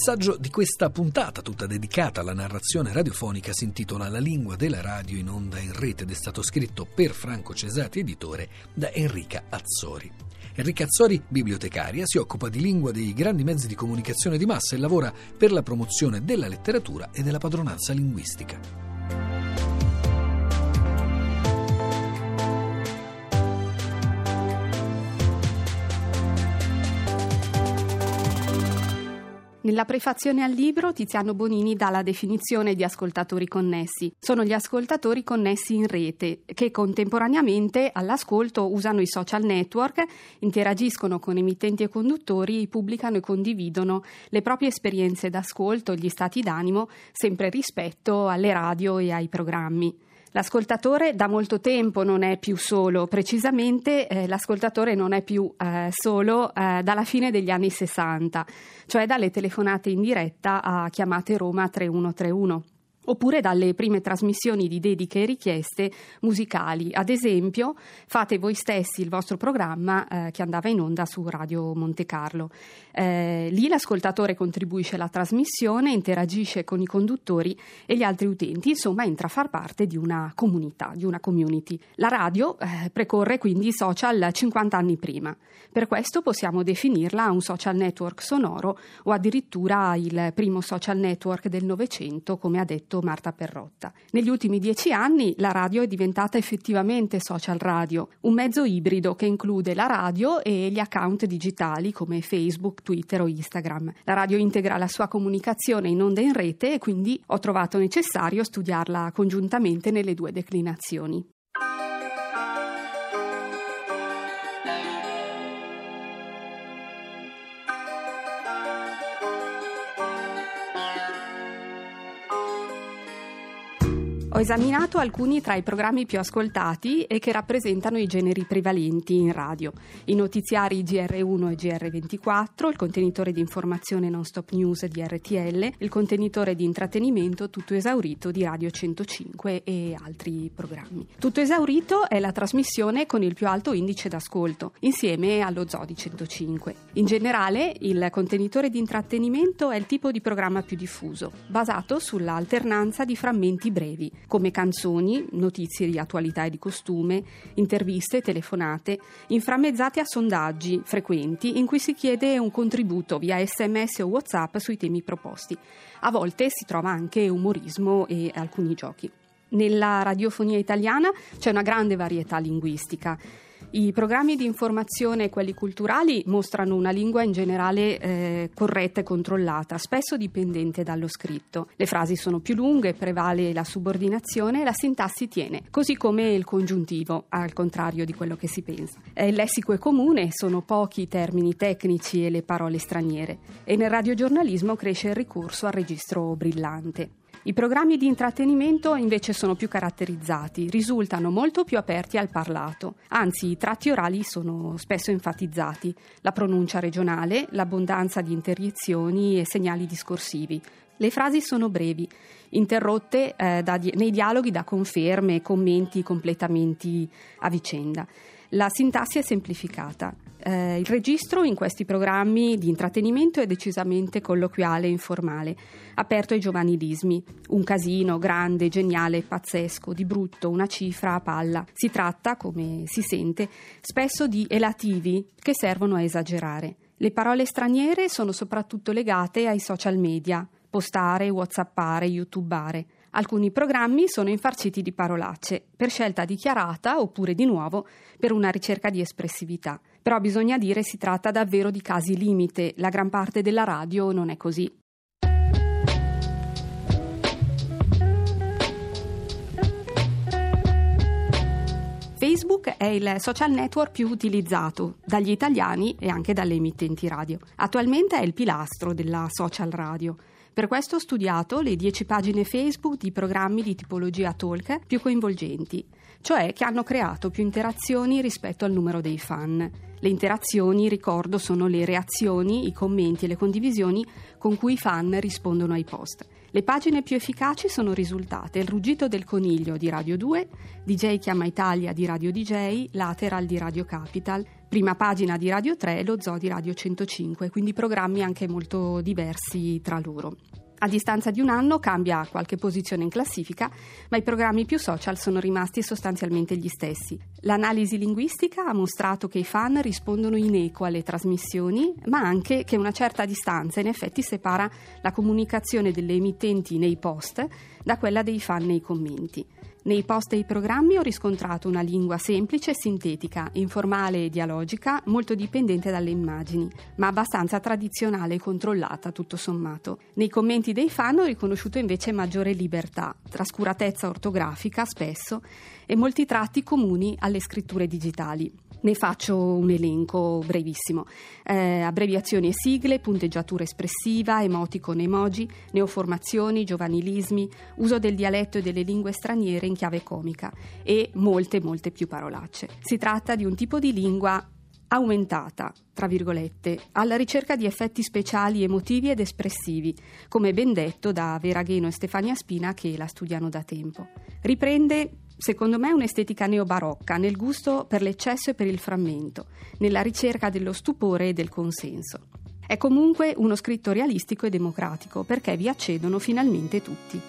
saggio di questa puntata, tutta dedicata alla narrazione radiofonica, si intitola La lingua della radio in onda in rete ed è stato scritto per Franco Cesati, editore, da Enrica Azzori. Enrica Azzori, bibliotecaria, si occupa di lingua dei grandi mezzi di comunicazione di massa e lavora per la promozione della letteratura e della padronanza linguistica. Nella prefazione al libro Tiziano Bonini dà la definizione di ascoltatori connessi. Sono gli ascoltatori connessi in rete che contemporaneamente all'ascolto usano i social network, interagiscono con emittenti e conduttori, pubblicano e condividono le proprie esperienze d'ascolto, gli stati d'animo, sempre rispetto alle radio e ai programmi. L'ascoltatore da molto tempo non è più solo, precisamente eh, l'ascoltatore non è più eh, solo eh, dalla fine degli anni 60, cioè dalle telefonate in diretta a chiamate Roma 3131 oppure dalle prime trasmissioni di dediche e richieste musicali. Ad esempio, fate voi stessi il vostro programma eh, che andava in onda su Radio Monte Carlo. Eh, lì l'ascoltatore contribuisce alla trasmissione, interagisce con i conduttori e gli altri utenti, insomma entra a far parte di una comunità, di una community. La radio eh, precorre quindi i social 50 anni prima. Per questo possiamo definirla un social network sonoro o addirittura il primo social network del Novecento, come ha detto Marta Perrotta. Negli ultimi dieci anni la radio è diventata effettivamente social radio, un mezzo ibrido che include la radio e gli account digitali come Facebook, Twitter o Instagram. La radio integra la sua comunicazione in onda in rete e quindi ho trovato necessario studiarla congiuntamente nelle due declinazioni. Ho esaminato alcuni tra i programmi più ascoltati e che rappresentano i generi prevalenti in radio. I notiziari GR1 e GR24, il contenitore di informazione non stop news di RTL, il contenitore di intrattenimento tutto esaurito di Radio 105 e altri programmi. Tutto esaurito è la trasmissione con il più alto indice d'ascolto, insieme allo Zodi 105. In generale, il contenitore di intrattenimento è il tipo di programma più diffuso, basato sull'alternanza di frammenti brevi come canzoni, notizie di attualità e di costume, interviste, telefonate, inframmezzate a sondaggi frequenti in cui si chiede un contributo via sms o whatsapp sui temi proposti. A volte si trova anche umorismo e alcuni giochi. Nella radiofonia italiana c'è una grande varietà linguistica i programmi di informazione e quelli culturali mostrano una lingua in generale eh, corretta e controllata, spesso dipendente dallo scritto. Le frasi sono più lunghe, prevale la subordinazione e la sintassi tiene, così come il congiuntivo, al contrario di quello che si pensa. Eh, il lessico è comune, sono pochi i termini tecnici e le parole straniere e nel radiogiornalismo cresce il ricorso al registro brillante. I programmi di intrattenimento invece sono più caratterizzati, risultano molto più aperti al parlato, anzi i tratti orali sono spesso enfatizzati, la pronuncia regionale, l'abbondanza di interiezioni e segnali discorsivi. Le frasi sono brevi, interrotte eh, da, nei dialoghi da conferme commenti completamenti a vicenda. La sintassi è semplificata. Eh, il registro in questi programmi di intrattenimento è decisamente colloquiale e informale, aperto ai giovanilismi. Un casino grande, geniale, pazzesco, di brutto, una cifra a palla. Si tratta, come si sente, spesso di elativi che servono a esagerare. Le parole straniere sono soprattutto legate ai social media, postare, whatsappare, youtubare. Alcuni programmi sono infarciti di parolacce, per scelta dichiarata oppure di nuovo per una ricerca di espressività. Però bisogna dire si tratta davvero di casi limite, la gran parte della radio non è così. Facebook è il social network più utilizzato dagli italiani e anche dalle emittenti radio. Attualmente è il pilastro della social radio. Per questo ho studiato le 10 pagine Facebook di programmi di tipologia talk più coinvolgenti, cioè che hanno creato più interazioni rispetto al numero dei fan. Le interazioni, ricordo, sono le reazioni, i commenti e le condivisioni con cui i fan rispondono ai post. Le pagine più efficaci sono risultate Il ruggito del coniglio di Radio 2, DJ Chiama Italia di Radio DJ, Lateral di Radio Capital, prima pagina di Radio 3 e lo Zoo di Radio 105, quindi programmi anche molto diversi tra loro. A distanza di un anno cambia qualche posizione in classifica, ma i programmi più social sono rimasti sostanzialmente gli stessi. L'analisi linguistica ha mostrato che i fan rispondono in eco alle trasmissioni, ma anche che una certa distanza in effetti separa la comunicazione delle emittenti nei post da quella dei fan nei commenti. Nei post e i programmi ho riscontrato una lingua semplice e sintetica, informale e dialogica, molto dipendente dalle immagini, ma abbastanza tradizionale e controllata tutto sommato. Nei commenti dei fan ho riconosciuto invece maggiore libertà, trascuratezza ortografica spesso e molti tratti comuni alle scritture digitali. Ne faccio un elenco brevissimo. Eh, abbreviazioni e sigle, punteggiatura espressiva, emoticon emoji, neoformazioni, giovanilismi, uso del dialetto e delle lingue straniere in chiave comica e molte, molte più parolacce. Si tratta di un tipo di lingua aumentata, tra virgolette, alla ricerca di effetti speciali emotivi ed espressivi, come ben detto da Vera Gheno e Stefania Spina che la studiano da tempo. Riprende secondo me, un'estetica neobarocca nel gusto per l'eccesso e per il frammento, nella ricerca dello stupore e del consenso. È comunque uno scritto realistico e democratico perché vi accedono finalmente tutti.